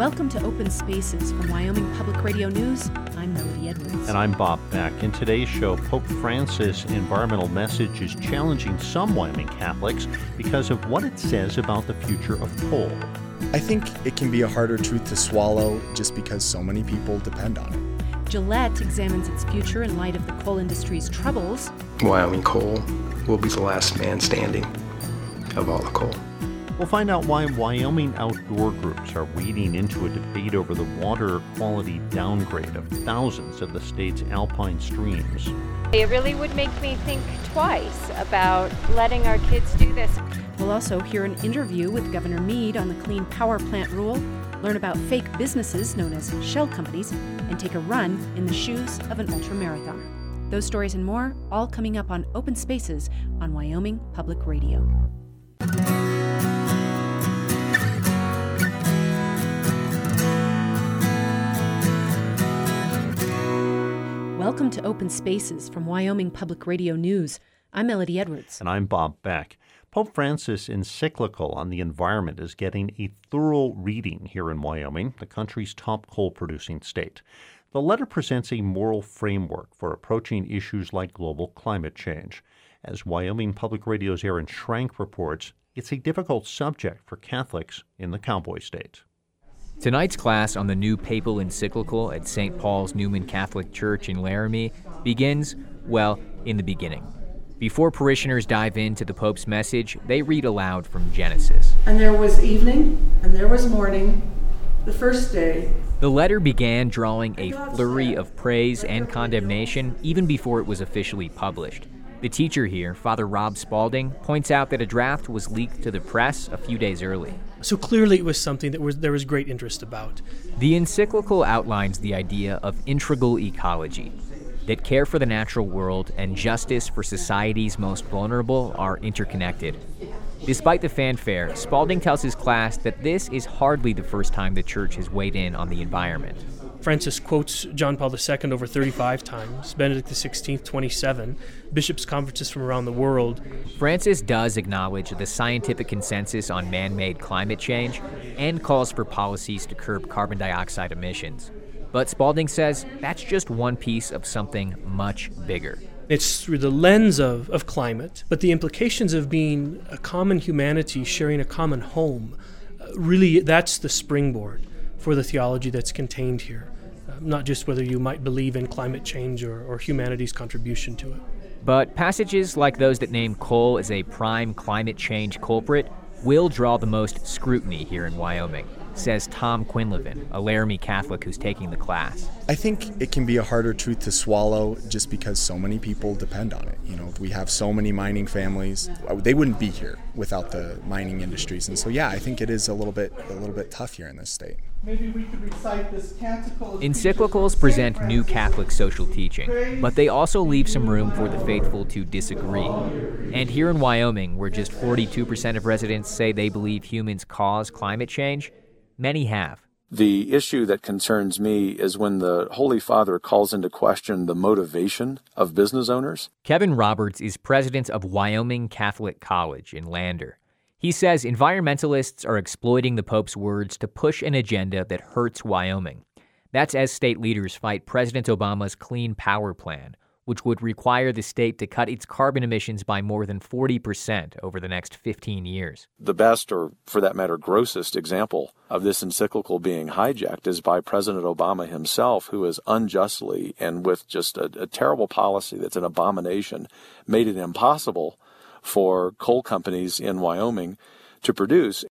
Welcome to Open Spaces from Wyoming Public Radio News. I'm Melody Edwards. And I'm Bob Beck. In today's show, Pope Francis' environmental message is challenging some Wyoming Catholics because of what it says about the future of coal. I think it can be a harder truth to swallow just because so many people depend on it. Gillette examines its future in light of the coal industry's troubles. Wyoming coal will be the last man standing of all the coal. We'll find out why Wyoming outdoor groups are wading into a debate over the water quality downgrade of thousands of the state's alpine streams. It really would make me think twice about letting our kids do this. We'll also hear an interview with Governor Mead on the Clean Power Plant rule, learn about fake businesses known as shell companies, and take a run in the shoes of an ultramarathoner. Those stories and more, all coming up on Open Spaces on Wyoming Public Radio. Welcome to Open Spaces from Wyoming Public Radio News. I'm Melody Edwards. And I'm Bob Beck. Pope Francis' encyclical on the environment is getting a thorough reading here in Wyoming, the country's top coal producing state. The letter presents a moral framework for approaching issues like global climate change. As Wyoming Public Radio's Aaron Schrank reports, it's a difficult subject for Catholics in the cowboy state. Tonight's class on the new papal encyclical at St. Paul's Newman Catholic Church in Laramie begins, well, in the beginning. Before parishioners dive into the Pope's message, they read aloud from Genesis. And there was evening, and there was morning, the first day. The letter began drawing a flurry of praise and condemnation even before it was officially published. The teacher here, Father Rob Spalding, points out that a draft was leaked to the press a few days early. So clearly, it was something that was, there was great interest about. The encyclical outlines the idea of integral ecology that care for the natural world and justice for society's most vulnerable are interconnected. Despite the fanfare, Spalding tells his class that this is hardly the first time the church has weighed in on the environment. Francis quotes John Paul II over 35 times, Benedict XVI 27, bishops' conferences from around the world. Francis does acknowledge the scientific consensus on man made climate change and calls for policies to curb carbon dioxide emissions. But Spalding says that's just one piece of something much bigger. It's through the lens of, of climate, but the implications of being a common humanity sharing a common home uh, really, that's the springboard for the theology that's contained here, not just whether you might believe in climate change or, or humanity's contribution to it. But passages like those that name coal as a prime climate change culprit will draw the most scrutiny here in Wyoming, says Tom Quinlivan, a Laramie Catholic who's taking the class. I think it can be a harder truth to swallow just because so many people depend on it. You know, we have so many mining families; uh, they wouldn't be here without the mining industries. And so, yeah, I think it is a little bit a little bit tough here in this state. Maybe we could recite this canticle. Encyclicals present new Catholic social teaching, but they also leave some room for the faithful to disagree. And here in Wyoming, where just 42% of residents say they believe humans cause climate change, many have. The issue that concerns me is when the Holy Father calls into question the motivation of business owners. Kevin Roberts is president of Wyoming Catholic College in Lander. He says environmentalists are exploiting the Pope's words to push an agenda that hurts Wyoming. That's as state leaders fight President Obama's Clean Power Plan, which would require the state to cut its carbon emissions by more than 40% over the next 15 years. The best, or for that matter, grossest example of this encyclical being hijacked is by President Obama himself, who has unjustly and with just a, a terrible policy that's an abomination made it impossible for coal companies in Wyoming to produce.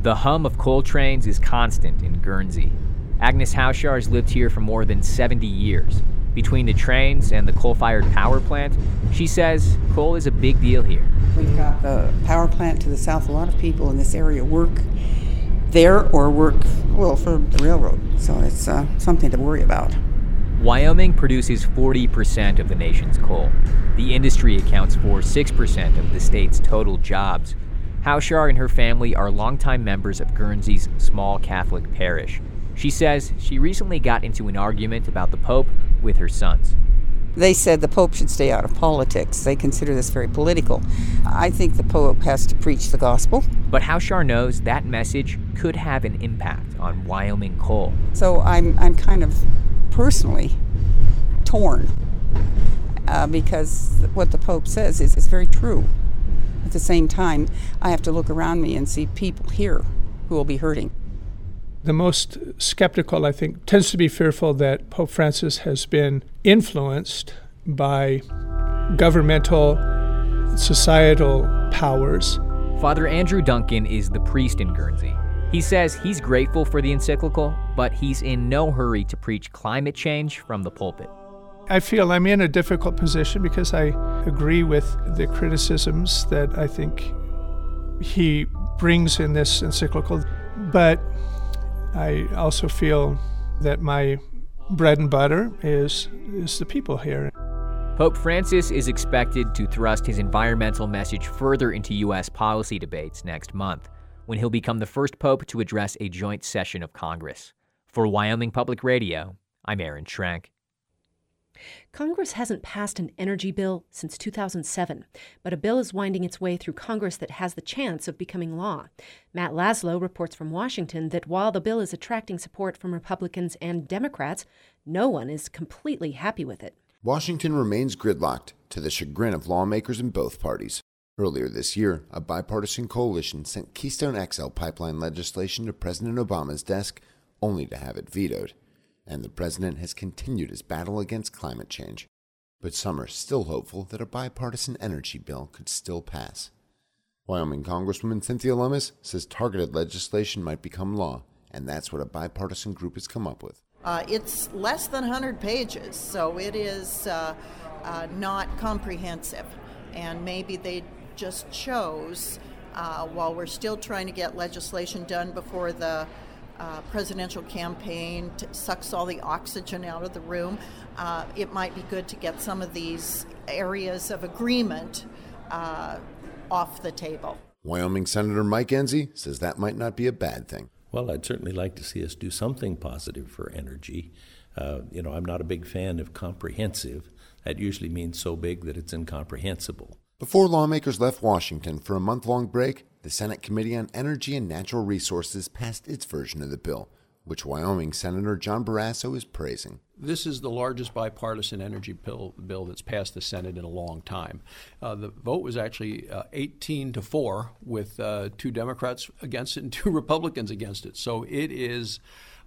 The hum of coal trains is constant in Guernsey. Agnes Hauschar has lived here for more than 70 years. Between the trains and the coal fired power plant, she says coal is a big deal here. We've got the power plant to the south. A lot of people in this area work there or work, well, for the railroad. So it's uh, something to worry about. Wyoming produces 40% of the nation's coal. The industry accounts for 6% of the state's total jobs. Hauschar and her family are longtime members of Guernsey's small Catholic parish. She says she recently got into an argument about the Pope with her sons. They said the Pope should stay out of politics. They consider this very political. I think the Pope has to preach the gospel. But Hauschar knows that message could have an impact on Wyoming coal. So I'm, I'm kind of personally torn uh, because what the Pope says is, is very true. At the same time, I have to look around me and see people here who will be hurting. The most skeptical, I think, tends to be fearful that Pope Francis has been influenced by governmental, societal powers. Father Andrew Duncan is the priest in Guernsey. He says he's grateful for the encyclical, but he's in no hurry to preach climate change from the pulpit. I feel I'm in a difficult position because I agree with the criticisms that I think he brings in this encyclical, but I also feel that my bread and butter is is the people here. Pope Francis is expected to thrust his environmental message further into U.S. policy debates next month, when he'll become the first pope to address a joint session of Congress. For Wyoming Public Radio, I'm Aaron Schrank. Congress hasn't passed an energy bill since 2007, but a bill is winding its way through Congress that has the chance of becoming law. Matt Laslo reports from Washington that while the bill is attracting support from Republicans and Democrats, no one is completely happy with it. Washington remains gridlocked to the chagrin of lawmakers in both parties. Earlier this year, a bipartisan coalition sent Keystone XL pipeline legislation to President Obama's desk only to have it vetoed and the president has continued his battle against climate change. But some are still hopeful that a bipartisan energy bill could still pass. Wyoming Congresswoman Cynthia Lummis says targeted legislation might become law, and that's what a bipartisan group has come up with. Uh, it's less than 100 pages, so it is uh, uh, not comprehensive. And maybe they just chose, uh, while we're still trying to get legislation done before the uh, presidential campaign t- sucks all the oxygen out of the room, uh, it might be good to get some of these areas of agreement uh, off the table. Wyoming Senator Mike Enzi says that might not be a bad thing. Well, I'd certainly like to see us do something positive for energy. Uh, you know, I'm not a big fan of comprehensive. That usually means so big that it's incomprehensible. Before lawmakers left Washington for a month long break, the Senate Committee on Energy and Natural Resources passed its version of the bill, which Wyoming Senator John Barrasso is praising. This is the largest bipartisan energy bill, bill that's passed the Senate in a long time. Uh, the vote was actually uh, 18 to 4, with uh, two Democrats against it and two Republicans against it. So it is.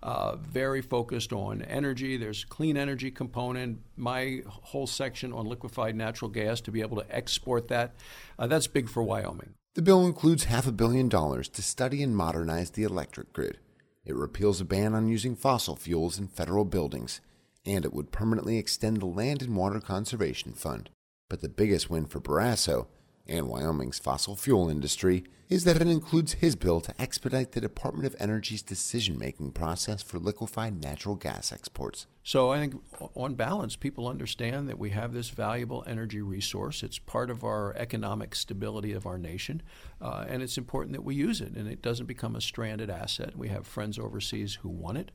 Uh, very focused on energy. There's clean energy component. My whole section on liquefied natural gas to be able to export that. Uh, that's big for Wyoming. The bill includes half a billion dollars to study and modernize the electric grid. It repeals a ban on using fossil fuels in federal buildings, and it would permanently extend the Land and Water Conservation Fund. But the biggest win for Barrasso and Wyoming's fossil fuel industry is that it includes his bill to expedite the Department of Energy's decision making process for liquefied natural gas exports. So I think, on balance, people understand that we have this valuable energy resource. It's part of our economic stability of our nation, uh, and it's important that we use it and it doesn't become a stranded asset. We have friends overseas who want it.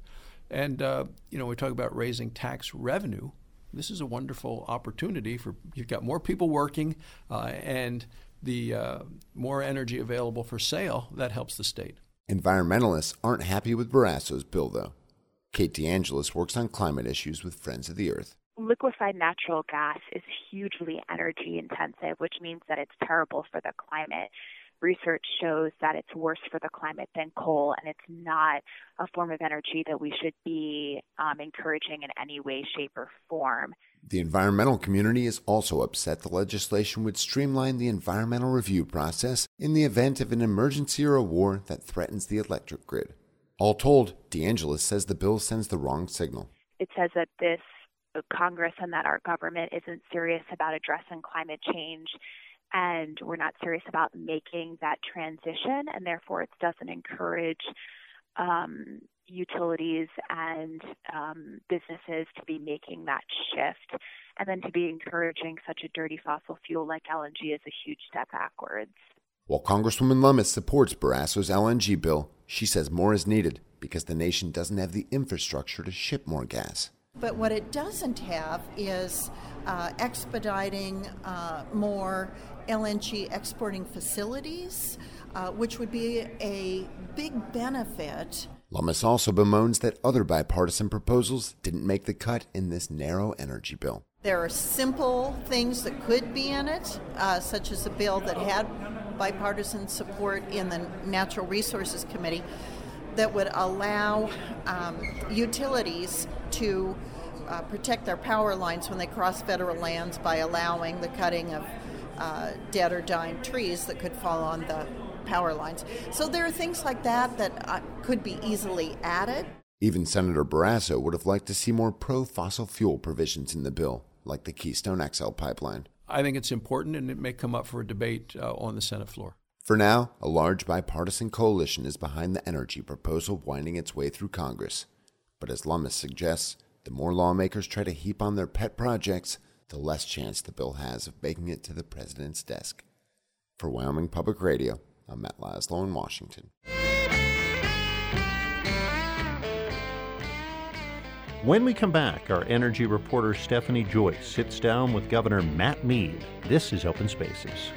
And, uh, you know, we talk about raising tax revenue this is a wonderful opportunity for you've got more people working uh, and the uh, more energy available for sale that helps the state. Environmentalists aren't happy with Barrasso's bill, though. Kate DeAngelis works on climate issues with Friends of the Earth. Liquefied natural gas is hugely energy intensive, which means that it's terrible for the climate research shows that it's worse for the climate than coal, and it's not a form of energy that we should be um, encouraging in any way, shape, or form. The environmental community is also upset the legislation would streamline the environmental review process in the event of an emergency or a war that threatens the electric grid. All told, DeAngelis says the bill sends the wrong signal. It says that this Congress and that our government isn't serious about addressing climate change and we're not serious about making that transition, and therefore it doesn't encourage um, utilities and um, businesses to be making that shift. And then to be encouraging such a dirty fossil fuel like LNG is a huge step backwards. While Congresswoman Lummis supports Barrasso's LNG bill, she says more is needed because the nation doesn't have the infrastructure to ship more gas. But what it doesn't have is uh, expediting uh, more LNG exporting facilities, uh, which would be a big benefit. Lummis also bemoans that other bipartisan proposals didn't make the cut in this narrow energy bill. There are simple things that could be in it, uh, such as a bill that had bipartisan support in the Natural Resources Committee that would allow um, utilities to uh, protect their power lines when they cross federal lands by allowing the cutting of uh, dead or dying trees that could fall on the power lines. So there are things like that that uh, could be easily added. Even Senator Barrasso would have liked to see more pro fossil fuel provisions in the bill, like the Keystone XL pipeline. I think it's important and it may come up for a debate uh, on the Senate floor. For now, a large bipartisan coalition is behind the energy proposal winding its way through Congress. But as Lummis suggests, the more lawmakers try to heap on their pet projects, the less chance the bill has of making it to the president's desk. For Wyoming Public Radio, I'm Matt Laslo in Washington. When we come back, our energy reporter Stephanie Joyce sits down with Governor Matt Mead. This is Open Spaces.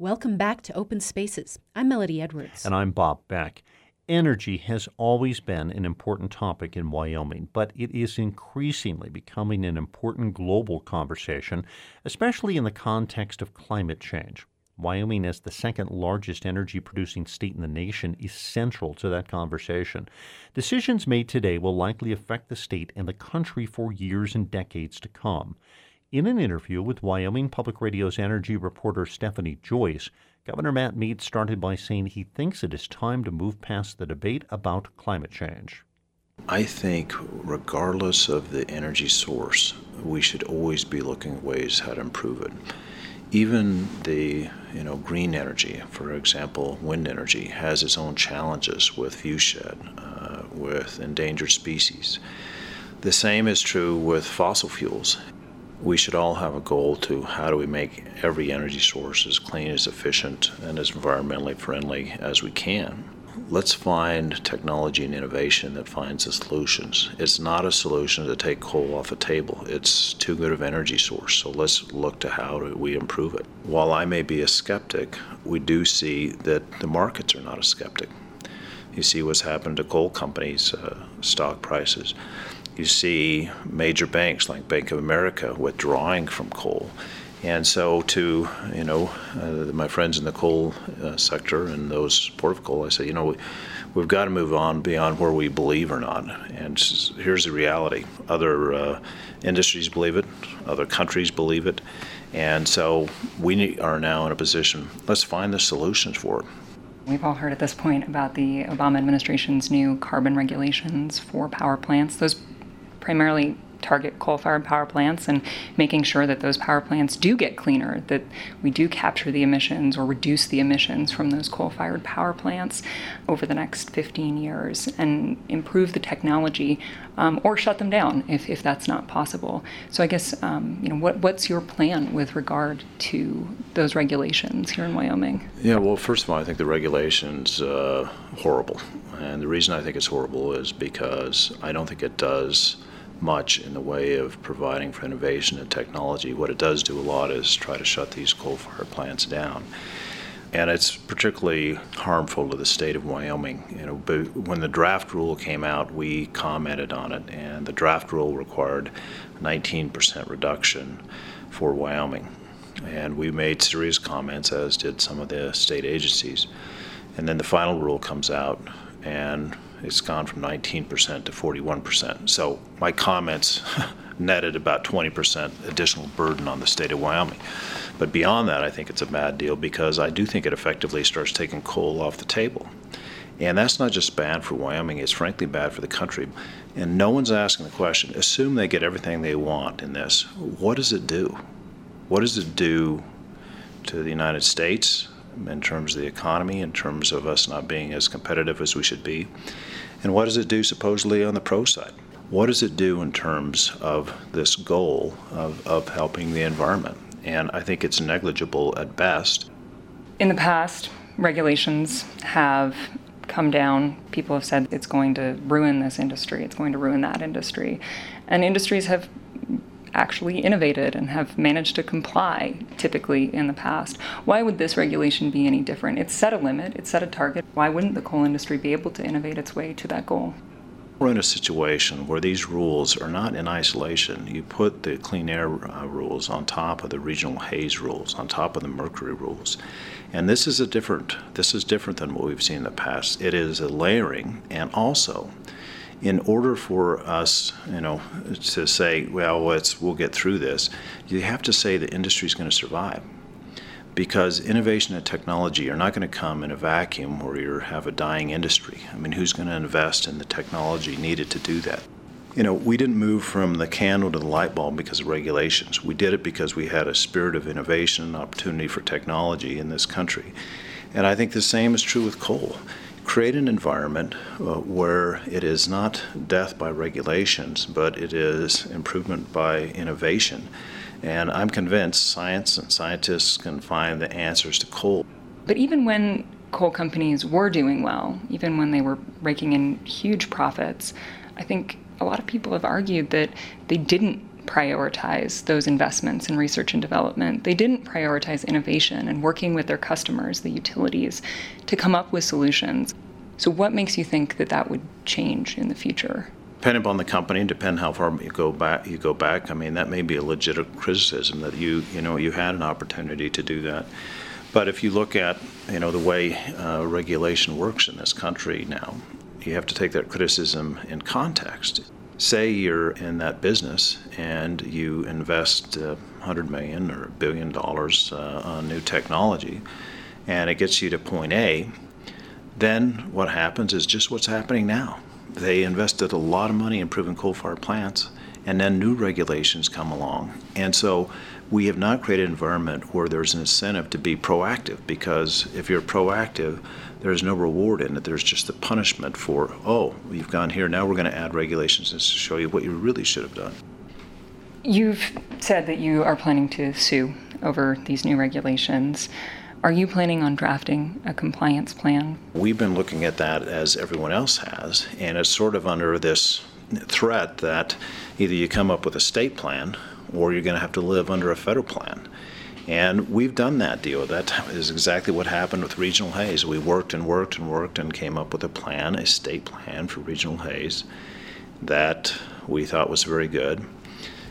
Welcome back to Open Spaces. I'm Melody Edwards. And I'm Bob Beck. Energy has always been an important topic in Wyoming, but it is increasingly becoming an important global conversation, especially in the context of climate change. Wyoming, as the second largest energy producing state in the nation, is central to that conversation. Decisions made today will likely affect the state and the country for years and decades to come. In an interview with Wyoming Public Radio's energy reporter Stephanie Joyce, Governor Matt Mead started by saying he thinks it is time to move past the debate about climate change. I think, regardless of the energy source, we should always be looking at ways how to improve it. Even the you know green energy, for example, wind energy, has its own challenges with viewshed, uh, with endangered species. The same is true with fossil fuels we should all have a goal to how do we make every energy source as clean, as efficient, and as environmentally friendly as we can. Let's find technology and innovation that finds the solutions. It's not a solution to take coal off the table. It's too good of an energy source. So let's look to how do we improve it. While I may be a skeptic, we do see that the markets are not a skeptic. You see what's happened to coal companies' uh, stock prices you see major banks like Bank of America withdrawing from coal. And so, to you know, uh, my friends in the coal uh, sector and those supportive of coal, I say, you know, we, we've got to move on beyond where we believe or not. And here's the reality: other uh, industries believe it, other countries believe it, and so we are now in a position. Let's find the solutions for it. We've all heard at this point about the Obama administration's new carbon regulations for power plants. Those primarily target coal fired power plants and making sure that those power plants do get cleaner, that we do capture the emissions or reduce the emissions from those coal fired power plants over the next 15 years and improve the technology um, or shut them down if, if that's not possible. So I guess, um, you know, what, what's your plan with regard to those regulations here in Wyoming? Yeah, well, first of all, I think the regulation's uh, horrible. And the reason I think it's horrible is because I don't think it does much in the way of providing for innovation and technology. What it does do a lot is try to shut these coal fired plants down. And it's particularly harmful to the state of Wyoming. You know, when the draft rule came out, we commented on it, and the draft rule required 19% reduction for Wyoming. And we made serious comments, as did some of the state agencies. And then the final rule comes out, and it's gone from 19% to 41%. So my comments netted about 20% additional burden on the state of Wyoming. But beyond that, I think it's a bad deal because I do think it effectively starts taking coal off the table. And that's not just bad for Wyoming, it's frankly bad for the country. And no one's asking the question assume they get everything they want in this. What does it do? What does it do to the United States in terms of the economy, in terms of us not being as competitive as we should be? And what does it do supposedly on the pro side? what does it do in terms of this goal of, of helping the environment? And I think it's negligible at best. In the past, regulations have come down. People have said it's going to ruin this industry, it's going to ruin that industry. And industries have actually innovated and have managed to comply typically in the past. Why would this regulation be any different? It's set a limit, it's set a target. Why wouldn't the coal industry be able to innovate its way to that goal? We're in a situation where these rules are not in isolation. You put the clean air uh, rules on top of the regional haze rules, on top of the mercury rules. And this is a different this is different than what we've seen in the past. It is a layering and also in order for us, you know, to say, well, let's we'll get through this, you have to say the industry is going to survive because innovation and technology are not going to come in a vacuum where you have a dying industry. I mean, who's going to invest in the technology needed to do that? You know, we didn't move from the candle to the light bulb because of regulations. We did it because we had a spirit of innovation and opportunity for technology in this country. And I think the same is true with coal. Create an environment uh, where it is not death by regulations, but it is improvement by innovation. And I'm convinced science and scientists can find the answers to coal. But even when coal companies were doing well, even when they were raking in huge profits, I think a lot of people have argued that they didn't prioritize those investments in research and development. They didn't prioritize innovation and working with their customers, the utilities, to come up with solutions. So, what makes you think that that would change in the future? depending upon the company, depend how far you go back. You go back. I mean, that may be a legitimate criticism that you you know you had an opportunity to do that. But if you look at you know the way uh, regulation works in this country now, you have to take that criticism in context. Say you're in that business and you invest uh, 100 million or a billion dollars uh, on new technology, and it gets you to point A. Then what happens is just what's happening now they invested a lot of money in improving coal fired plants, and then new regulations come along. And so we have not created an environment where there's an incentive to be proactive because if you're proactive, there's no reward in it. There's just the punishment for, oh, you've gone here, now we're going to add regulations to show you what you really should have done. You've said that you are planning to sue over these new regulations. Are you planning on drafting a compliance plan? We've been looking at that as everyone else has, and it's sort of under this threat that either you come up with a state plan or you're going to have to live under a federal plan. And we've done that deal. That is exactly what happened with regional haze. We worked and worked and worked and came up with a plan, a state plan for regional haze that we thought was very good.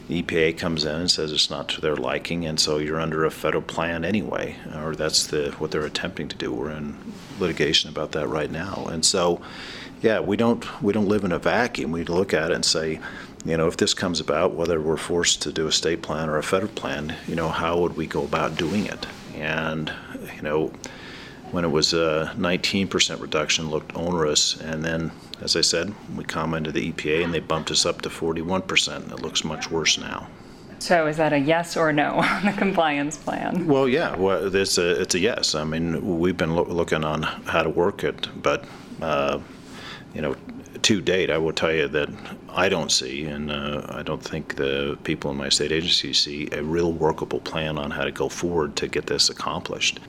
EPA comes in and says it's not to their liking, and so you're under a federal plan anyway, or that's the what they're attempting to do. We're in litigation about that right now, and so yeah, we don't we don't live in a vacuum. We look at it and say, you know, if this comes about, whether we're forced to do a state plan or a federal plan, you know, how would we go about doing it? And you know, when it was a 19% reduction, looked onerous, and then as I said, we commented to the EPA and they bumped us up to 41%. It looks much worse now. So is that a yes or no on the compliance plan? Well, yeah, well, it's a it's a yes. I mean, we've been lo- looking on how to work it, but uh, you know, to date, I will tell you that I don't see, and uh, I don't think the people in my state agency see a real workable plan on how to go forward to get this accomplished.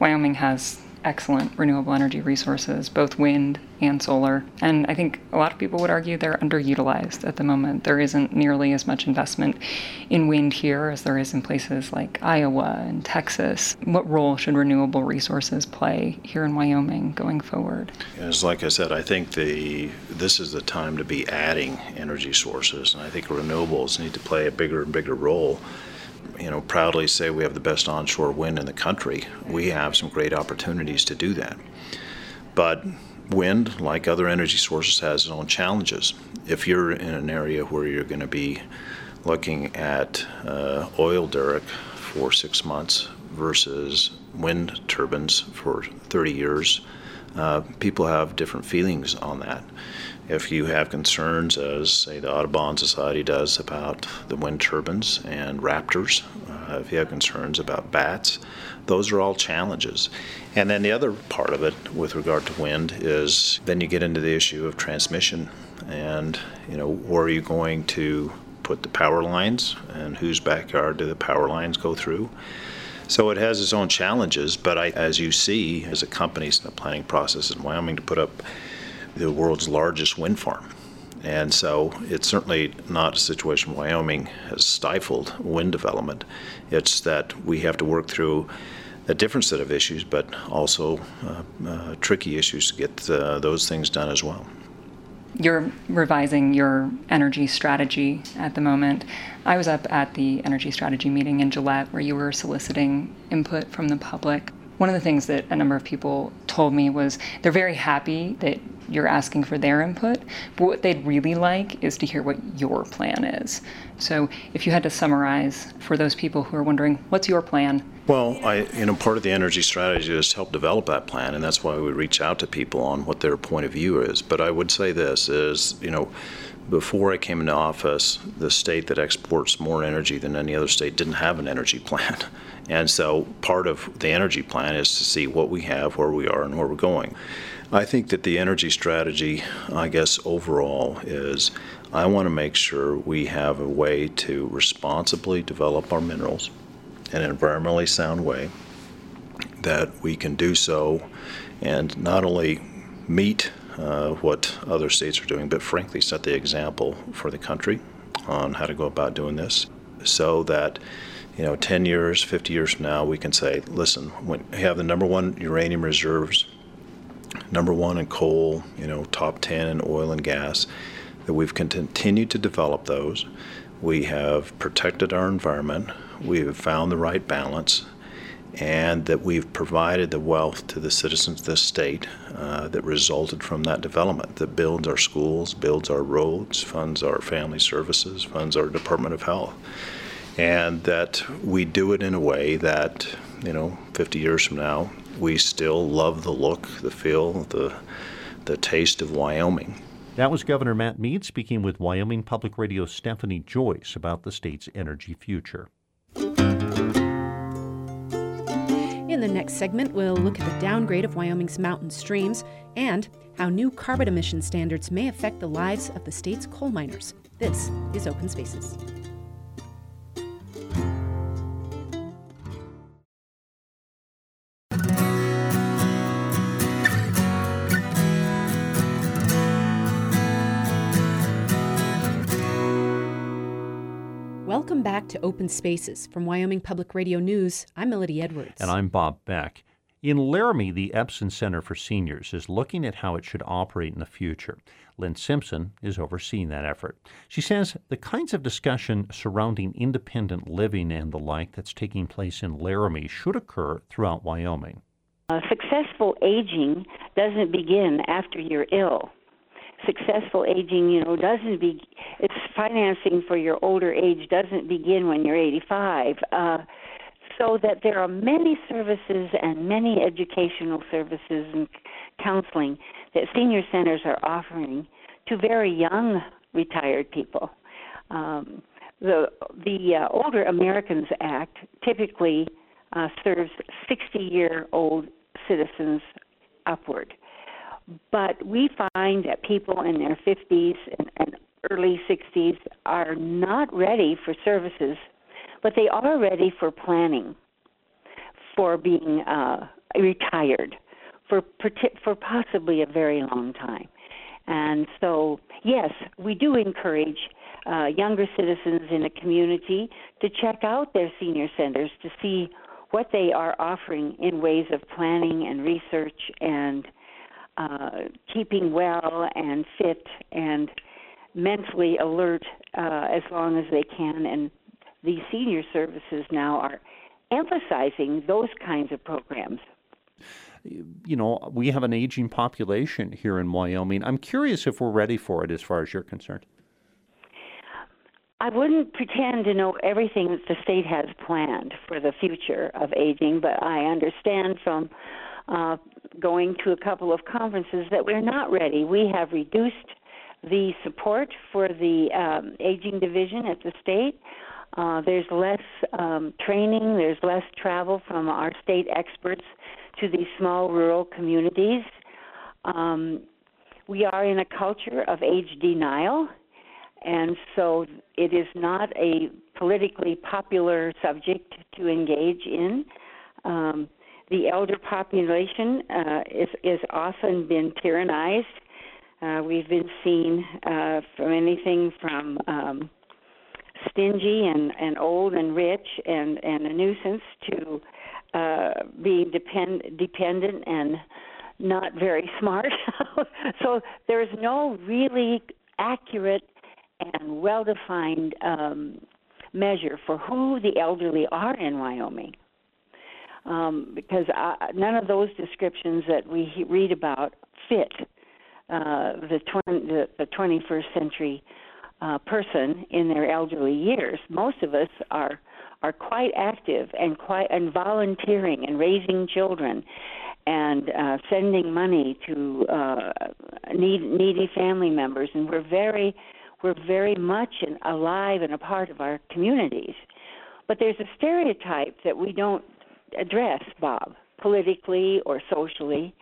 Wyoming has excellent renewable energy resources, both wind and solar. And I think a lot of people would argue they're underutilized at the moment. There isn't nearly as much investment in wind here as there is in places like Iowa and Texas. What role should renewable resources play here in Wyoming going forward? As like I said, I think the this is the time to be adding energy sources, and I think renewables need to play a bigger and bigger role you know, proudly say we have the best onshore wind in the country. We have some great opportunities to do that. But wind, like other energy sources, has its own challenges. If you're in an area where you're going to be looking at uh, oil derrick for six months versus wind turbines for 30 years, uh, people have different feelings on that. If you have concerns, as say the Audubon Society does, about the wind turbines and raptors, uh, if you have concerns about bats, those are all challenges. And then the other part of it with regard to wind is then you get into the issue of transmission and you know where are you going to put the power lines and whose backyard do the power lines go through. So it has its own challenges, but I, as you see, as a company in the planning process in Wyoming to put up the world's largest wind farm. And so it's certainly not a situation Wyoming has stifled wind development. It's that we have to work through a different set of issues, but also uh, uh, tricky issues to get uh, those things done as well. You're revising your energy strategy at the moment. I was up at the energy strategy meeting in Gillette where you were soliciting input from the public. One of the things that a number of people told me was they're very happy that you're asking for their input, but what they'd really like is to hear what your plan is. So, if you had to summarize for those people who are wondering, what's your plan? Well, I, you know, part of the energy strategy is to help develop that plan, and that's why we reach out to people on what their point of view is. But I would say this is, you know, before I came into office, the state that exports more energy than any other state didn't have an energy plan. And so part of the energy plan is to see what we have, where we are, and where we're going. I think that the energy strategy, I guess, overall is I want to make sure we have a way to responsibly develop our minerals in an environmentally sound way, that we can do so and not only meet uh, what other states are doing, but frankly set the example for the country on how to go about doing this so that you know 10 years 50 years from now we can say listen we have the number one uranium reserves number one in coal, you know, top 10 in oil and gas, we've continued to develop those. We have protected our environment. We have found the right balance, and that we've provided the wealth to the citizens of this state uh, that resulted from that development that builds our schools, builds our roads, funds our family services, funds our Department of Health. And that we do it in a way that, you know, 50 years from now, we still love the look, the feel, the the taste of Wyoming. That was Governor Matt Mead speaking with Wyoming Public Radio's Stephanie Joyce about the state's energy future. In the next segment, we'll look at the downgrade of Wyoming's mountain streams and how new carbon emission standards may affect the lives of the state's coal miners. This is Open Spaces. Welcome back to Open Spaces from Wyoming Public Radio News. I'm Melody Edwards. And I'm Bob Beck. In Laramie, the Eppson Center for Seniors is looking at how it should operate in the future. Lynn Simpson is overseeing that effort. She says the kinds of discussion surrounding independent living and the like that's taking place in Laramie should occur throughout Wyoming. Uh, successful aging doesn't begin after you're ill successful aging, you know, doesn't be it's financing for your older age doesn't begin when you're 85. Uh, so that there are many services and many educational services and counseling that senior centers are offering to very young retired people. Um, the the uh, Older Americans Act typically uh, serves 60 year old citizens upward. But we find that people in their 50s and, and early 60s are not ready for services, but they are ready for planning, for being uh, retired, for for possibly a very long time. And so, yes, we do encourage uh, younger citizens in the community to check out their senior centers to see what they are offering in ways of planning and research and uh, keeping well and fit and mentally alert uh, as long as they can. And these senior services now are emphasizing those kinds of programs. You know, we have an aging population here in Wyoming. I'm curious if we're ready for it as far as you're concerned. I wouldn't pretend to know everything that the state has planned for the future of aging, but I understand from uh, going to a couple of conferences that we're not ready. We have reduced the support for the um, aging division at the state. Uh, there's less um, training, there's less travel from our state experts to these small rural communities. Um, we are in a culture of age denial, and so it is not a politically popular subject to engage in. Um, the elder population uh, is is often been tyrannized. Uh, we've been seen uh, from anything from um, stingy and, and old and rich and, and a nuisance to uh, being depend, dependent and not very smart. so there's no really accurate and well defined um, measure for who the elderly are in Wyoming. Um, because uh, none of those descriptions that we read about fit uh, the, 20, the, the 21st century uh, person in their elderly years. Most of us are are quite active and quite and volunteering and raising children and uh, sending money to uh, need, needy family members, and we're very we're very much in, alive and a part of our communities. But there's a stereotype that we don't address, Bob, politically or socially.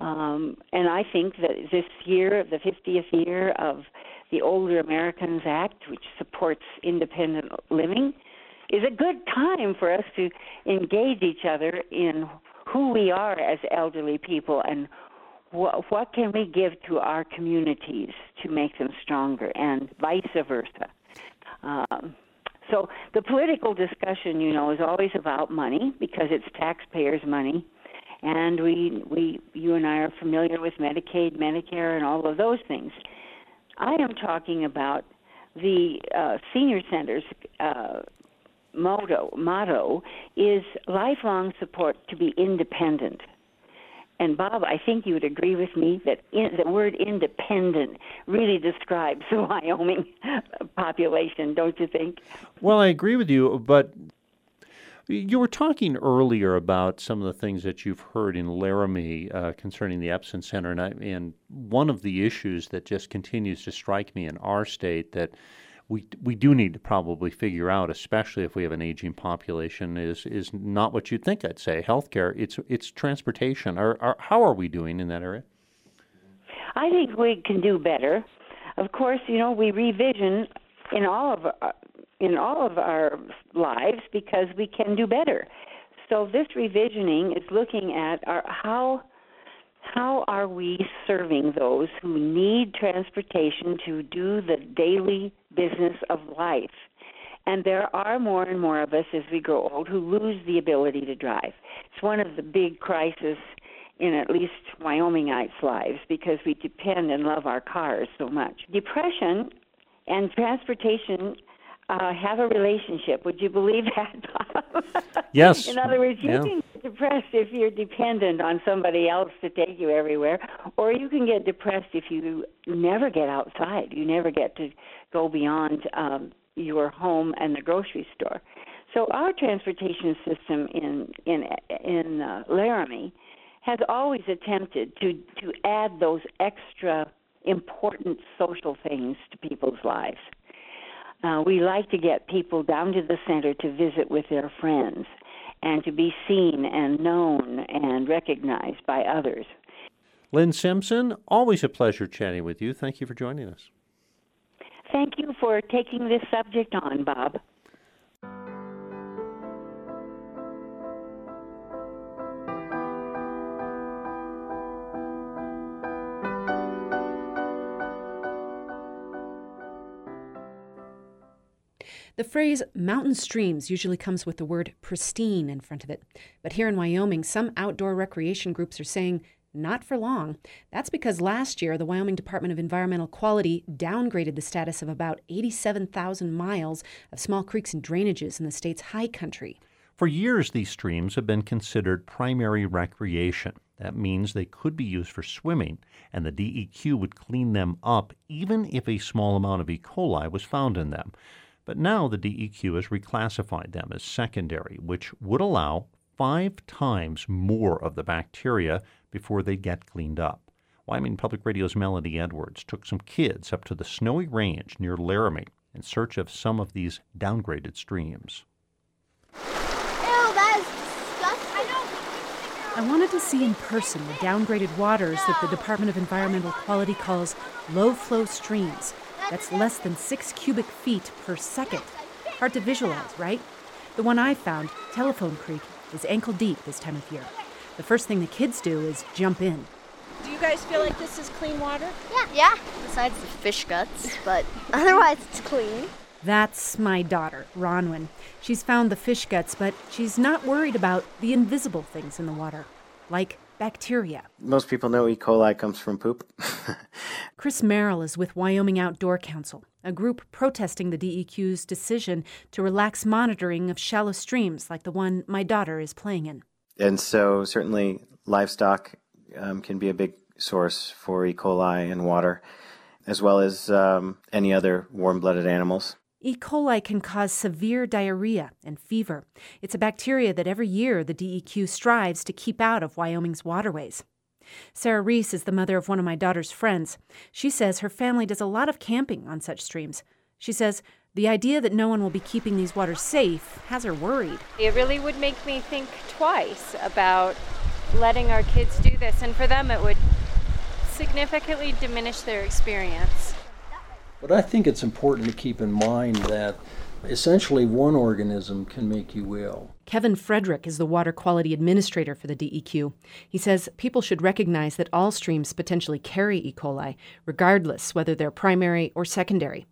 Um, and I think that this year, the 50th year of the Older Americans Act, which supports independent living, is a good time for us to engage each other in who we are as elderly people and wh- what can we give to our communities to make them stronger and vice versa. Um, so the political discussion, you know, is always about money because it's taxpayers' money, and we we you and I are familiar with Medicaid, Medicare, and all of those things. I am talking about the uh, senior centers. Uh, motto motto is lifelong support to be independent. And Bob, I think you would agree with me that in, the word independent really describes the Wyoming population, don't you think? Well, I agree with you, but you were talking earlier about some of the things that you've heard in Laramie uh, concerning the Eppson Center, and, I, and one of the issues that just continues to strike me in our state that we we do need to probably figure out, especially if we have an aging population, is is not what you'd think. I'd say healthcare. It's it's transportation. Are, are, how are we doing in that area? I think we can do better. Of course, you know we revision in all of our, in all of our lives because we can do better. So this revisioning is looking at our, how how are we serving those who need transportation to do the daily business of life? And there are more and more of us as we grow old who lose the ability to drive. It's one of the big crises in at least Wyomingites' lives because we depend and love our cars so much. Depression and transportation uh, have a relationship. Would you believe that? yes. In other words, you yeah. can get depressed if you're dependent on somebody else to take you everywhere, or you can get depressed if you never get outside. You never get to go beyond um, your home and the grocery store. So our transportation system in in in uh, Laramie has always attempted to to add those extra important social things to people's lives. Uh, we like to get people down to the center to visit with their friends and to be seen and known and recognized by others. Lynn Simpson, always a pleasure chatting with you. Thank you for joining us. Thank you for taking this subject on, Bob. The phrase mountain streams usually comes with the word pristine in front of it. But here in Wyoming, some outdoor recreation groups are saying not for long. That's because last year, the Wyoming Department of Environmental Quality downgraded the status of about 87,000 miles of small creeks and drainages in the state's high country. For years, these streams have been considered primary recreation. That means they could be used for swimming, and the DEQ would clean them up even if a small amount of E. coli was found in them. But now the DEQ has reclassified them as secondary, which would allow five times more of the bacteria before they get cleaned up. Wyoming Public Radio's Melody Edwards took some kids up to the snowy range near Laramie in search of some of these downgraded streams. Ew, that is disgusting. I. I wanted to see in person the downgraded waters that the Department of Environmental Quality calls low flow streams. That's less than six cubic feet per second. Hard to visualize, right? The one I found, Telephone Creek, is ankle deep this time of year. The first thing the kids do is jump in. Do you guys feel like this is clean water? Yeah. Yeah. Besides the fish guts, but otherwise it's clean. That's my daughter, Ronwin. She's found the fish guts, but she's not worried about the invisible things in the water, like bacteria. Most people know E. coli comes from poop. Chris Merrill is with Wyoming Outdoor Council, a group protesting the DEQ's decision to relax monitoring of shallow streams like the one my daughter is playing in. And so, certainly, livestock um, can be a big source for E. coli in water, as well as um, any other warm blooded animals. E. coli can cause severe diarrhea and fever. It's a bacteria that every year the DEQ strives to keep out of Wyoming's waterways. Sarah Reese is the mother of one of my daughter's friends. She says her family does a lot of camping on such streams. She says the idea that no one will be keeping these waters safe has her worried. It really would make me think twice about letting our kids do this, and for them, it would significantly diminish their experience. But I think it's important to keep in mind that essentially one organism can make you ill. Kevin Frederick is the water quality administrator for the DEQ. He says people should recognize that all streams potentially carry E. coli, regardless whether they're primary or secondary.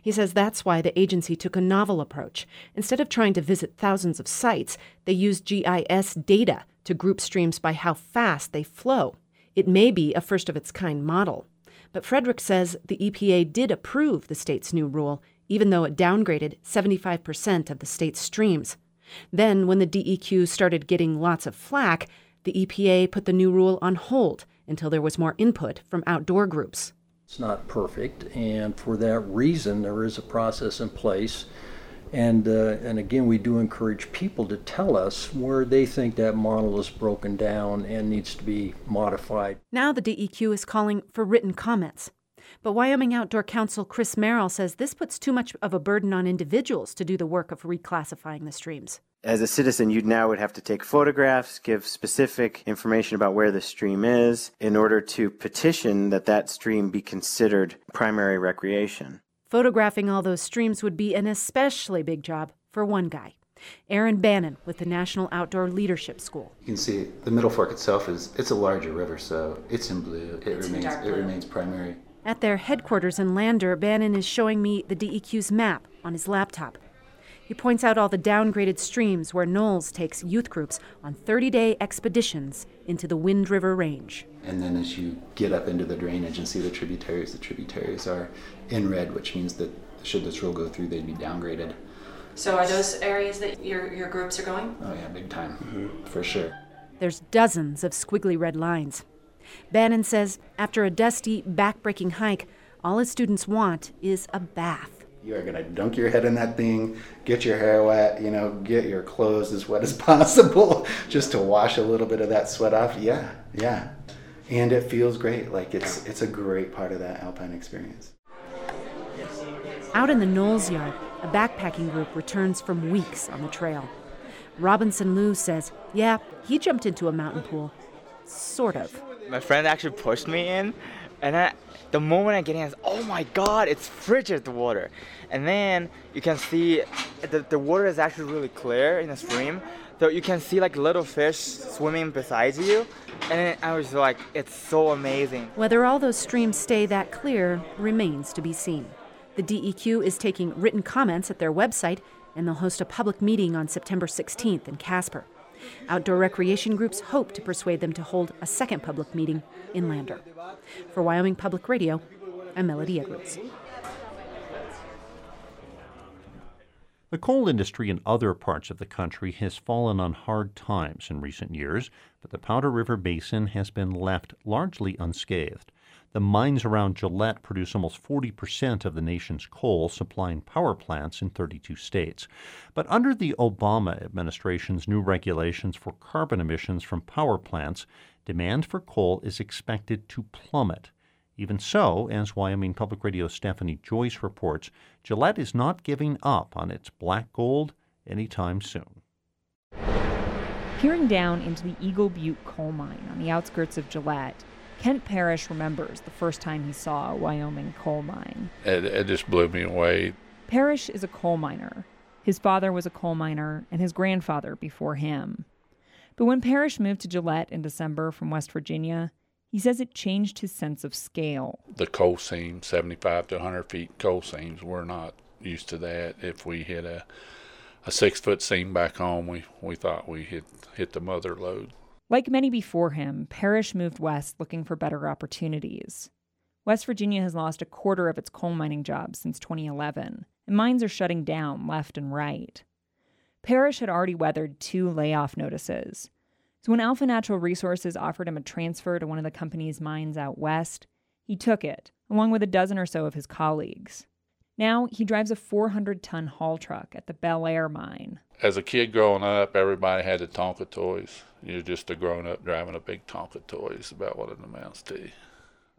He says that's why the agency took a novel approach. Instead of trying to visit thousands of sites, they used GIS data to group streams by how fast they flow. It may be a first of its kind model. But Frederick says the EPA did approve the state's new rule, even though it downgraded 75% of the state's streams. Then, when the DEQ started getting lots of flack, the EPA put the new rule on hold until there was more input from outdoor groups. It's not perfect, and for that reason, there is a process in place. And, uh, and again, we do encourage people to tell us where they think that model is broken down and needs to be modified. Now the DEQ is calling for written comments. But Wyoming Outdoor Council Chris Merrill says this puts too much of a burden on individuals to do the work of reclassifying the streams. As a citizen, you now would have to take photographs, give specific information about where the stream is in order to petition that that stream be considered primary recreation. Photographing all those streams would be an especially big job for one guy. Aaron Bannon with the National Outdoor Leadership School. You can see the Middle Fork itself is it's a larger river, so it's in blue. It It's remains dark it blue. remains primary. At their headquarters in Lander, Bannon is showing me the DEQ's map on his laptop. He points out all the downgraded streams where NOLS takes youth groups on 30 day expeditions into the Wind River Range. And then as you get up into the drainage and see the tributaries, the tributaries are in red, which means that should this rule go through, they'd be downgraded. So are those areas that your, your groups are going? Oh yeah, big time, mm-hmm. for sure. There's dozens of squiggly red lines. Bannon says after a dusty, backbreaking hike, all his students want is a bath. You are gonna dunk your head in that thing, get your hair wet, you know, get your clothes as wet as possible, just to wash a little bit of that sweat off. Yeah, yeah, and it feels great. Like it's it's a great part of that alpine experience. Out in the NOLS yard, a backpacking group returns from weeks on the trail. Robinson Liu says, yeah, he jumped into a mountain pool. Sort of. My friend actually pushed me in, and then the moment I get in, I was, oh my god, it's frigid the water. And then you can see the, the water is actually really clear in the stream, so you can see like little fish swimming beside you. And I was like, it's so amazing. Whether all those streams stay that clear remains to be seen. The DEQ is taking written comments at their website, and they'll host a public meeting on September 16th in Casper. Outdoor recreation groups hope to persuade them to hold a second public meeting in Lander. For Wyoming Public Radio, I'm Melody Edwards. The coal industry in other parts of the country has fallen on hard times in recent years, but the Powder River Basin has been left largely unscathed. The mines around Gillette produce almost 40% of the nation's coal, supplying power plants in 32 states. But under the Obama administration's new regulations for carbon emissions from power plants, demand for coal is expected to plummet. Even so, as Wyoming Public Radio's Stephanie Joyce reports, Gillette is not giving up on its black gold anytime soon. Peering down into the Eagle Butte coal mine on the outskirts of Gillette, Kent Parrish remembers the first time he saw a Wyoming coal mine. It, it just blew me away. Parrish is a coal miner. His father was a coal miner, and his grandfather before him. But when Parrish moved to Gillette in December from West Virginia, he says it changed his sense of scale. The coal seams, 75 to 100 feet coal seams, we're not used to that. If we hit a, a six foot seam back home, we, we thought we hit, hit the mother load. Like many before him, Parrish moved west looking for better opportunities. West Virginia has lost a quarter of its coal mining jobs since 2011, and mines are shutting down left and right. Parrish had already weathered two layoff notices. So when Alpha Natural Resources offered him a transfer to one of the company's mines out west, he took it, along with a dozen or so of his colleagues. Now he drives a 400 ton haul truck at the Belle Ayr mine. As a kid growing up, everybody had the Tonka toys. You're just a grown up driving a big Tonka toy, is about what it amounts to.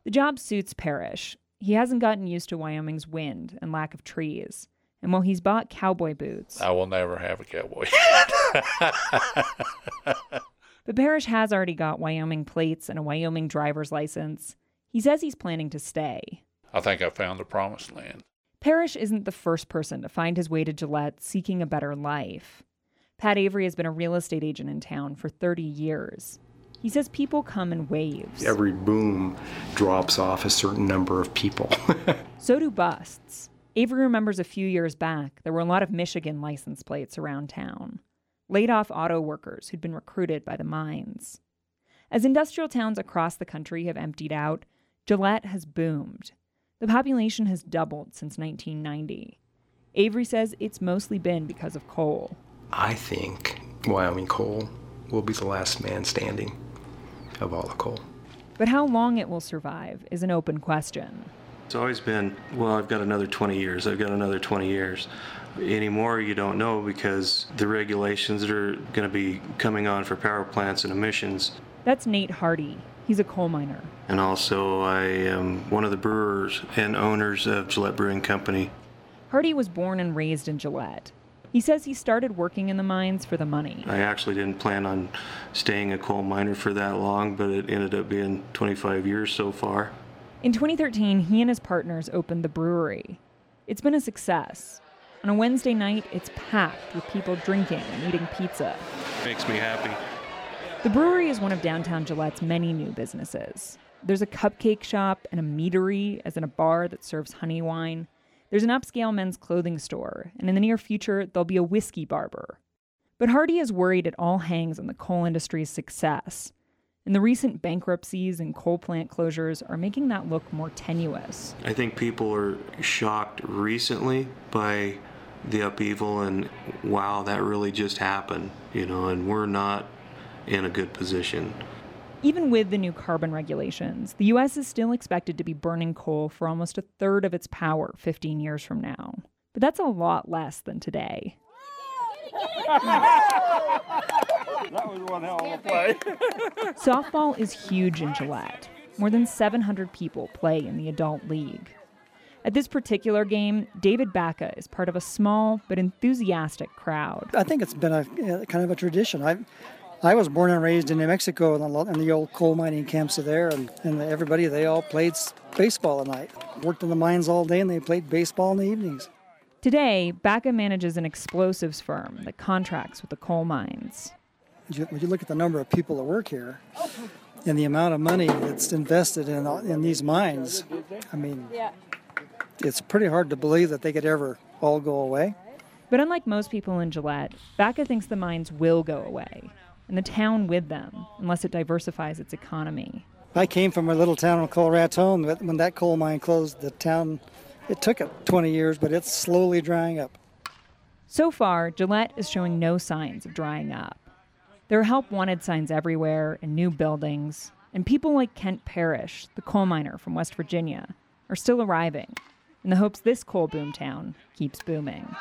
The job suits Parrish. He hasn't gotten used to Wyoming's wind and lack of trees. And while he's bought cowboy boots, I will never have a cowboy. but Parrish has already got Wyoming plates and a Wyoming driver's license. He says he's planning to stay. I think I found the promised land. Parrish isn't the first person to find his way to Gillette seeking a better life. Pat Avery has been a real estate agent in town for 30 years. He says people come in waves. Every boom drops off a certain number of people. so do busts. Avery remembers a few years back, there were a lot of Michigan license plates around town. Laid off auto workers who'd been recruited by the mines. As industrial towns across the country have emptied out, Gillette has boomed. The population has doubled since 1990. Avery says it's mostly been because of coal. I think Wyoming coal will be the last man standing of all the coal. But how long it will survive is an open question. It's always been, well, I've got another 20 years, I've got another 20 years. Anymore, you don't know because the regulations that are going to be coming on for power plants and emissions. That's Nate Hardy. He's a coal miner. And also, I am one of the brewers and owners of Gillette Brewing Company. Hardy was born and raised in Gillette. He says he started working in the mines for the money. I actually didn't plan on staying a coal miner for that long, but it ended up being 25 years so far. In 2013, he and his partners opened the brewery. It's been a success. On a Wednesday night, it's packed with people drinking and eating pizza. Makes me happy. The brewery is one of downtown Gillette's many new businesses. There's a cupcake shop and a meadery, as in a bar that serves honey wine. There's an upscale men's clothing store, and in the near future, there'll be a whiskey barber. But Hardy is worried it all hangs on the coal industry's success. And the recent bankruptcies and coal plant closures are making that look more tenuous. I think people are shocked recently by the upheaval and wow, that really just happened, you know, and we're not in a good position. Even with the new carbon regulations, the U.S. is still expected to be burning coal for almost a third of its power 15 years from now. But that's a lot less than today. that was one hell of a play. Softball is huge in Gillette. More than 700 people play in the adult league. At this particular game, David Baca is part of a small but enthusiastic crowd. I think it's been a eh, kind of a tradition. I've I was born and raised in New Mexico in the, in the old coal mining camps are there, and, and everybody, they all played baseball at night. Worked in the mines all day, and they played baseball in the evenings. Today, Baca manages an explosives firm that contracts with the coal mines. When you look at the number of people that work here and the amount of money that's invested in, in these mines, I mean, it's pretty hard to believe that they could ever all go away. But unlike most people in Gillette, Baca thinks the mines will go away and the town with them, unless it diversifies its economy. I came from a little town called Raton. When that coal mine closed, the town, it took it 20 years, but it's slowly drying up. So far, Gillette is showing no signs of drying up. There are help wanted signs everywhere and new buildings, and people like Kent Parrish, the coal miner from West Virginia, are still arriving in the hopes this coal boom town keeps booming.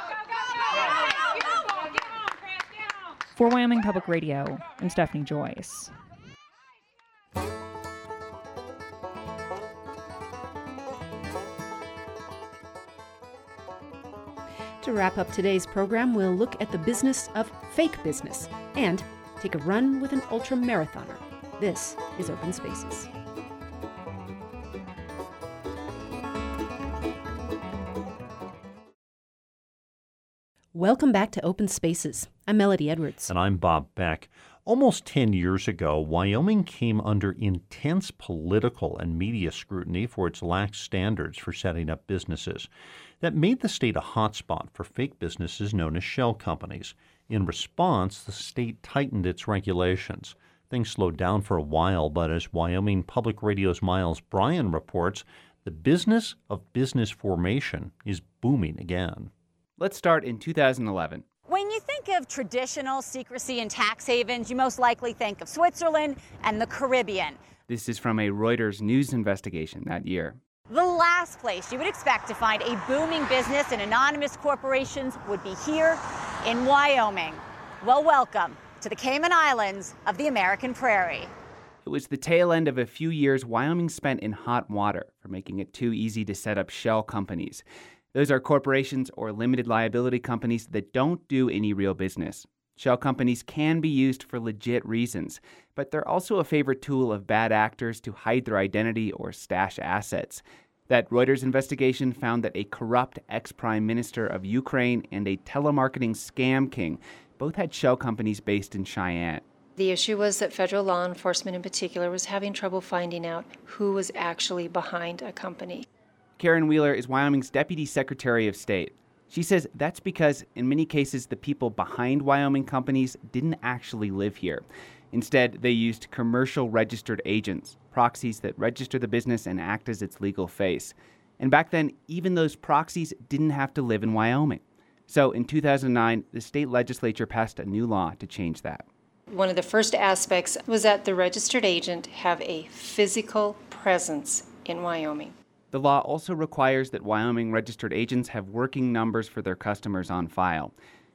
For Wyoming Public Radio, I'm Stephanie Joyce. To wrap up today's program, we'll look at the business of fake business and take a run with an ultra marathoner. This is Open Spaces. Welcome back to Open Spaces. I'm Melody Edwards. And I'm Bob Beck. Almost 10 years ago, Wyoming came under intense political and media scrutiny for its lax standards for setting up businesses. That made the state a hotspot for fake businesses known as shell companies. In response, the state tightened its regulations. Things slowed down for a while, but as Wyoming Public Radio's Miles Bryan reports, the business of business formation is booming again. Let's start in 2011. When you think of traditional secrecy and tax havens, you most likely think of Switzerland and the Caribbean. This is from a Reuters news investigation that year. The last place you would expect to find a booming business and anonymous corporations would be here in Wyoming. Well, welcome to the Cayman Islands of the American Prairie. It was the tail end of a few years Wyoming spent in hot water for making it too easy to set up shell companies. Those are corporations or limited liability companies that don't do any real business. Shell companies can be used for legit reasons, but they're also a favorite tool of bad actors to hide their identity or stash assets. That Reuters investigation found that a corrupt ex prime minister of Ukraine and a telemarketing scam king both had shell companies based in Cheyenne. The issue was that federal law enforcement in particular was having trouble finding out who was actually behind a company. Karen Wheeler is Wyoming's Deputy Secretary of State. She says that's because, in many cases, the people behind Wyoming companies didn't actually live here. Instead, they used commercial registered agents, proxies that register the business and act as its legal face. And back then, even those proxies didn't have to live in Wyoming. So in 2009, the state legislature passed a new law to change that. One of the first aspects was that the registered agent have a physical presence in Wyoming. The law also requires that Wyoming registered agents have working numbers for their customers on file.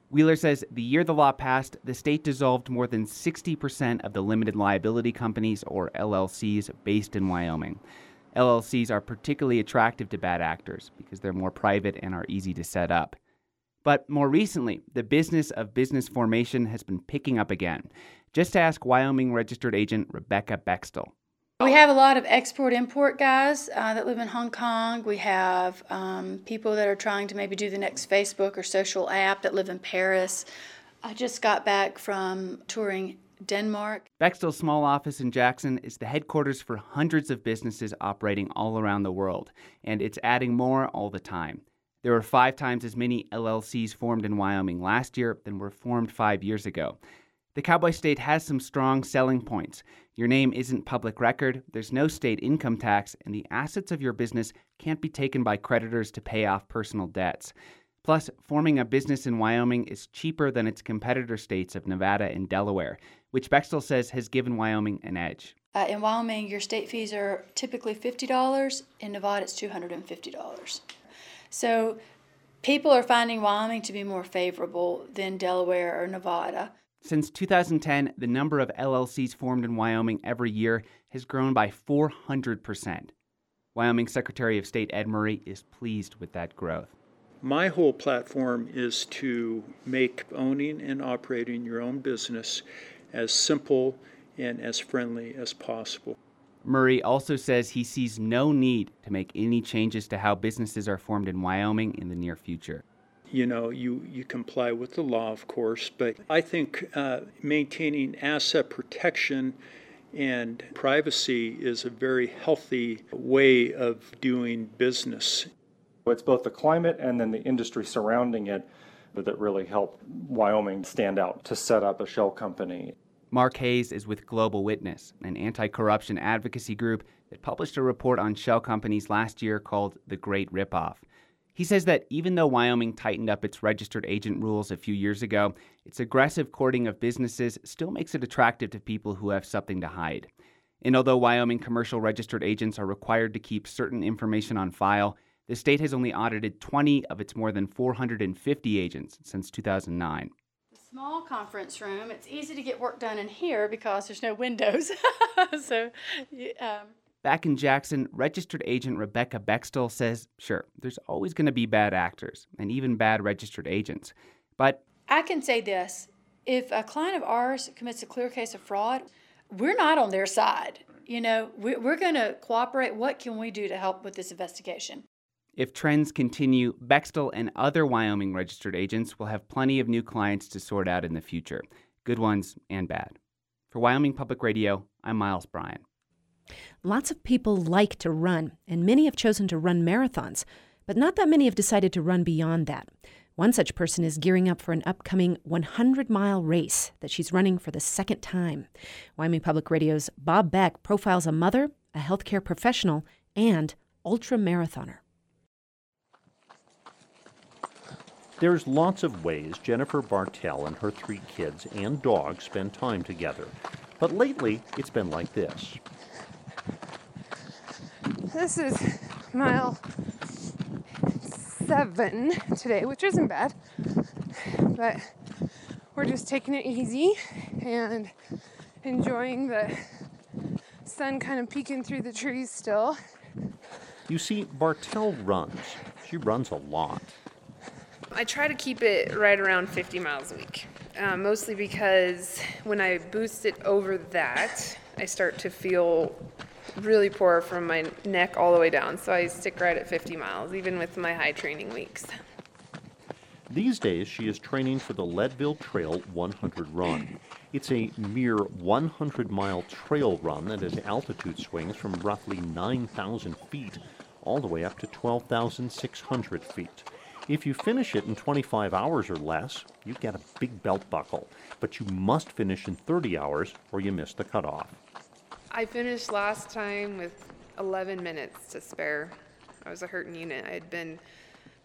Wheeler says the year the law passed, the state dissolved more than 60% of the limited liability companies, or LLCs, based in Wyoming. LLCs are particularly attractive to bad actors because they're more private and are easy to set up. But more recently, the business of business formation has been picking up again. Just ask Wyoming registered agent Rebecca Bextel. We have a lot of export import guys uh, that live in Hong Kong. We have um, people that are trying to maybe do the next Facebook or social app that live in Paris. I just got back from touring Denmark. Bextel's small office in Jackson is the headquarters for hundreds of businesses operating all around the world, and it's adding more all the time. There were five times as many LLCs formed in Wyoming last year than were formed five years ago. The Cowboy State has some strong selling points. Your name isn't public record, there's no state income tax, and the assets of your business can't be taken by creditors to pay off personal debts. Plus, forming a business in Wyoming is cheaper than its competitor states of Nevada and Delaware, which Bextel says has given Wyoming an edge. Uh, in Wyoming, your state fees are typically $50. In Nevada, it's $250. So people are finding Wyoming to be more favorable than Delaware or Nevada. Since 2010, the number of LLCs formed in Wyoming every year has grown by 400%. Wyoming Secretary of State Ed Murray is pleased with that growth. My whole platform is to make owning and operating your own business as simple and as friendly as possible. Murray also says he sees no need to make any changes to how businesses are formed in Wyoming in the near future you know, you, you comply with the law, of course, but I think uh, maintaining asset protection and privacy is a very healthy way of doing business. It's both the climate and then the industry surrounding it that really help Wyoming stand out to set up a shell company. Mark Hayes is with Global Witness, an anti corruption advocacy group that published a report on shell companies last year called The Great Ripoff. He says that even though Wyoming tightened up its registered agent rules a few years ago, its aggressive courting of businesses still makes it attractive to people who have something to hide. And although Wyoming commercial registered agents are required to keep certain information on file, the state has only audited 20 of its more than 450 agents since 2009. The small conference room, it's easy to get work done in here because there's no windows. so, um, Back in Jackson, registered agent Rebecca Bextel says, sure, there's always going to be bad actors and even bad registered agents. But I can say this If a client of ours commits a clear case of fraud, we're not on their side. You know, we're going to cooperate. What can we do to help with this investigation? If trends continue, Bextel and other Wyoming registered agents will have plenty of new clients to sort out in the future, good ones and bad. For Wyoming Public Radio, I'm Miles Bryan. Lots of people like to run, and many have chosen to run marathons, but not that many have decided to run beyond that. One such person is gearing up for an upcoming 100 mile race that she's running for the second time. Wyoming Public Radio's Bob Beck profiles a mother, a healthcare professional, and ultra marathoner. There's lots of ways Jennifer Bartell and her three kids and dog spend time together. But lately, it's been like this. This is mile seven today, which isn't bad. But we're just taking it easy and enjoying the sun kind of peeking through the trees still. You see, Bartell runs. She runs a lot. I try to keep it right around 50 miles a week, uh, mostly because when I boost it over that, I start to feel really poor from my neck all the way down. So I stick right at 50 miles, even with my high training weeks. These days, she is training for the Leadville Trail 100 run. It's a mere 100 mile trail run that has altitude swings from roughly 9,000 feet all the way up to 12,600 feet. If you finish it in 25 hours or less, you get a big belt buckle, but you must finish in 30 hours or you miss the cutoff. I finished last time with 11 minutes to spare. I was a hurting unit. I had been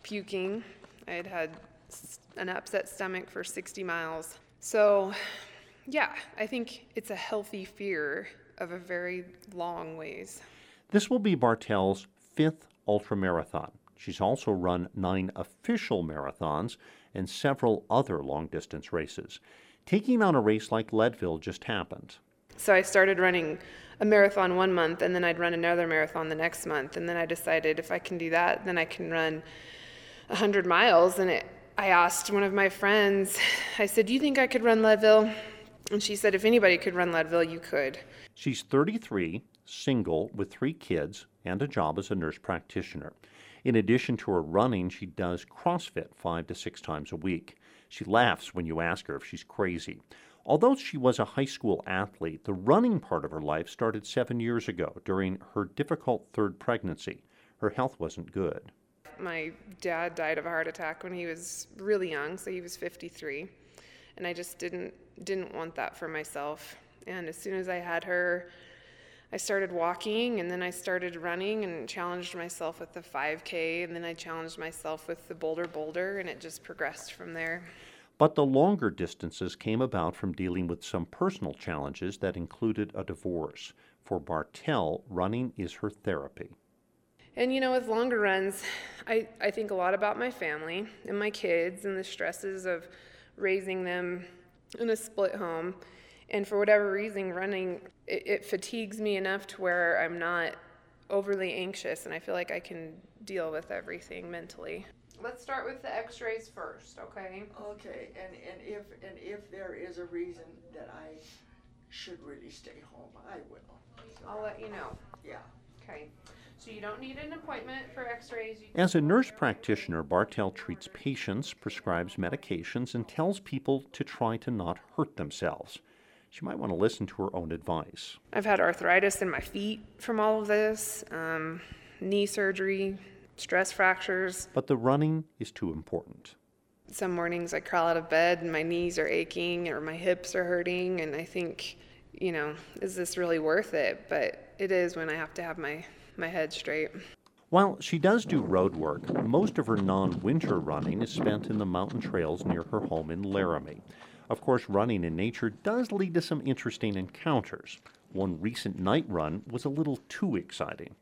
puking. I had had an upset stomach for 60 miles. So, yeah, I think it's a healthy fear of a very long ways. This will be Bartell's fifth ultramarathon. She's also run nine official marathons and several other long distance races. Taking on a race like Leadville just happened. So I started running a marathon one month and then I'd run another marathon the next month. And then I decided if I can do that, then I can run 100 miles. And it, I asked one of my friends, I said, Do you think I could run Leadville? And she said, If anybody could run Leadville, you could. She's 33, single, with three kids, and a job as a nurse practitioner. In addition to her running, she does CrossFit five to six times a week. She laughs when you ask her if she's crazy. Although she was a high school athlete, the running part of her life started seven years ago during her difficult third pregnancy. Her health wasn't good. My dad died of a heart attack when he was really young, so he was 53. And I just didn't didn't want that for myself. And as soon as I had her, I started walking and then I started running and challenged myself with the 5K and then I challenged myself with the Bolder Boulder and it just progressed from there. But the longer distances came about from dealing with some personal challenges that included a divorce. For Bartell, running is her therapy. And you know, with longer runs, I, I think a lot about my family and my kids and the stresses of raising them in a split home. And for whatever reason, running, it, it fatigues me enough to where I'm not overly anxious and I feel like I can deal with everything mentally. Let's start with the x-rays first, okay? Okay, and, and if and if there is a reason that I should really stay home, I will. So, I'll let you know. Yeah. Okay. So you don't need an appointment for x-rays. As a nurse practitioner, Bartell treats patients, prescribes medications, and tells people to try to not hurt themselves. She might want to listen to her own advice. I've had arthritis in my feet from all of this, um, knee surgery, stress fractures. But the running is too important. Some mornings I crawl out of bed and my knees are aching or my hips are hurting, and I think, you know, is this really worth it? But it is when I have to have my, my head straight. While she does do road work, most of her non winter running is spent in the mountain trails near her home in Laramie. Of course, running in nature does lead to some interesting encounters. One recent night run was a little too exciting.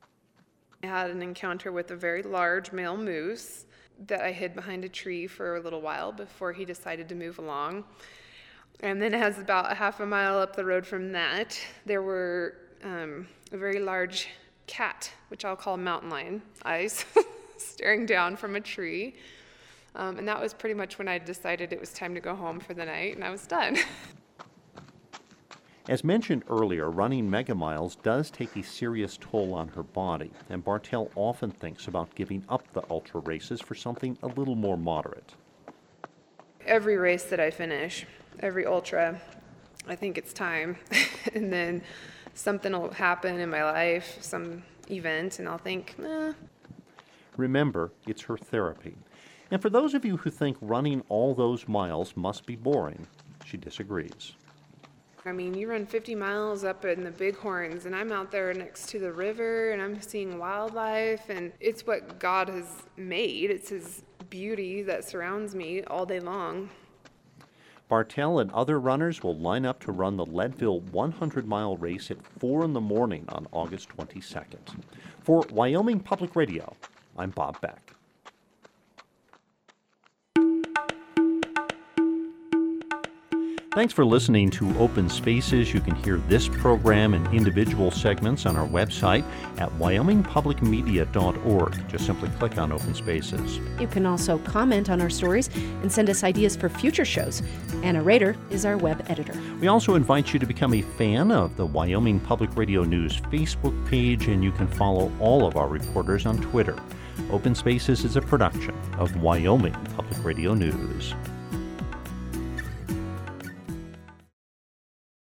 I had an encounter with a very large male moose that I hid behind a tree for a little while before he decided to move along. And then, as about a half a mile up the road from that, there were um, a very large cat, which I'll call mountain lion eyes, staring down from a tree. Um, and that was pretty much when I decided it was time to go home for the night, and I was done. As mentioned earlier, running mega miles does take a serious toll on her body, and Bartell often thinks about giving up the ultra races for something a little more moderate. Every race that I finish, every ultra, I think it's time. and then something will happen in my life, some event, and I'll think, eh. Remember, it's her therapy. And for those of you who think running all those miles must be boring, she disagrees. I mean, you run 50 miles up in the Bighorns, and I'm out there next to the river, and I'm seeing wildlife, and it's what God has made. It's His beauty that surrounds me all day long. Bartell and other runners will line up to run the Leadville 100 mile race at 4 in the morning on August 22nd. For Wyoming Public Radio, I'm Bob Beck. Thanks for listening to Open Spaces. You can hear this program and individual segments on our website at wyomingpublicmedia.org. Just simply click on Open Spaces. You can also comment on our stories and send us ideas for future shows. Anna Rader is our web editor. We also invite you to become a fan of the Wyoming Public Radio News Facebook page, and you can follow all of our reporters on Twitter. Open Spaces is a production of Wyoming Public Radio News.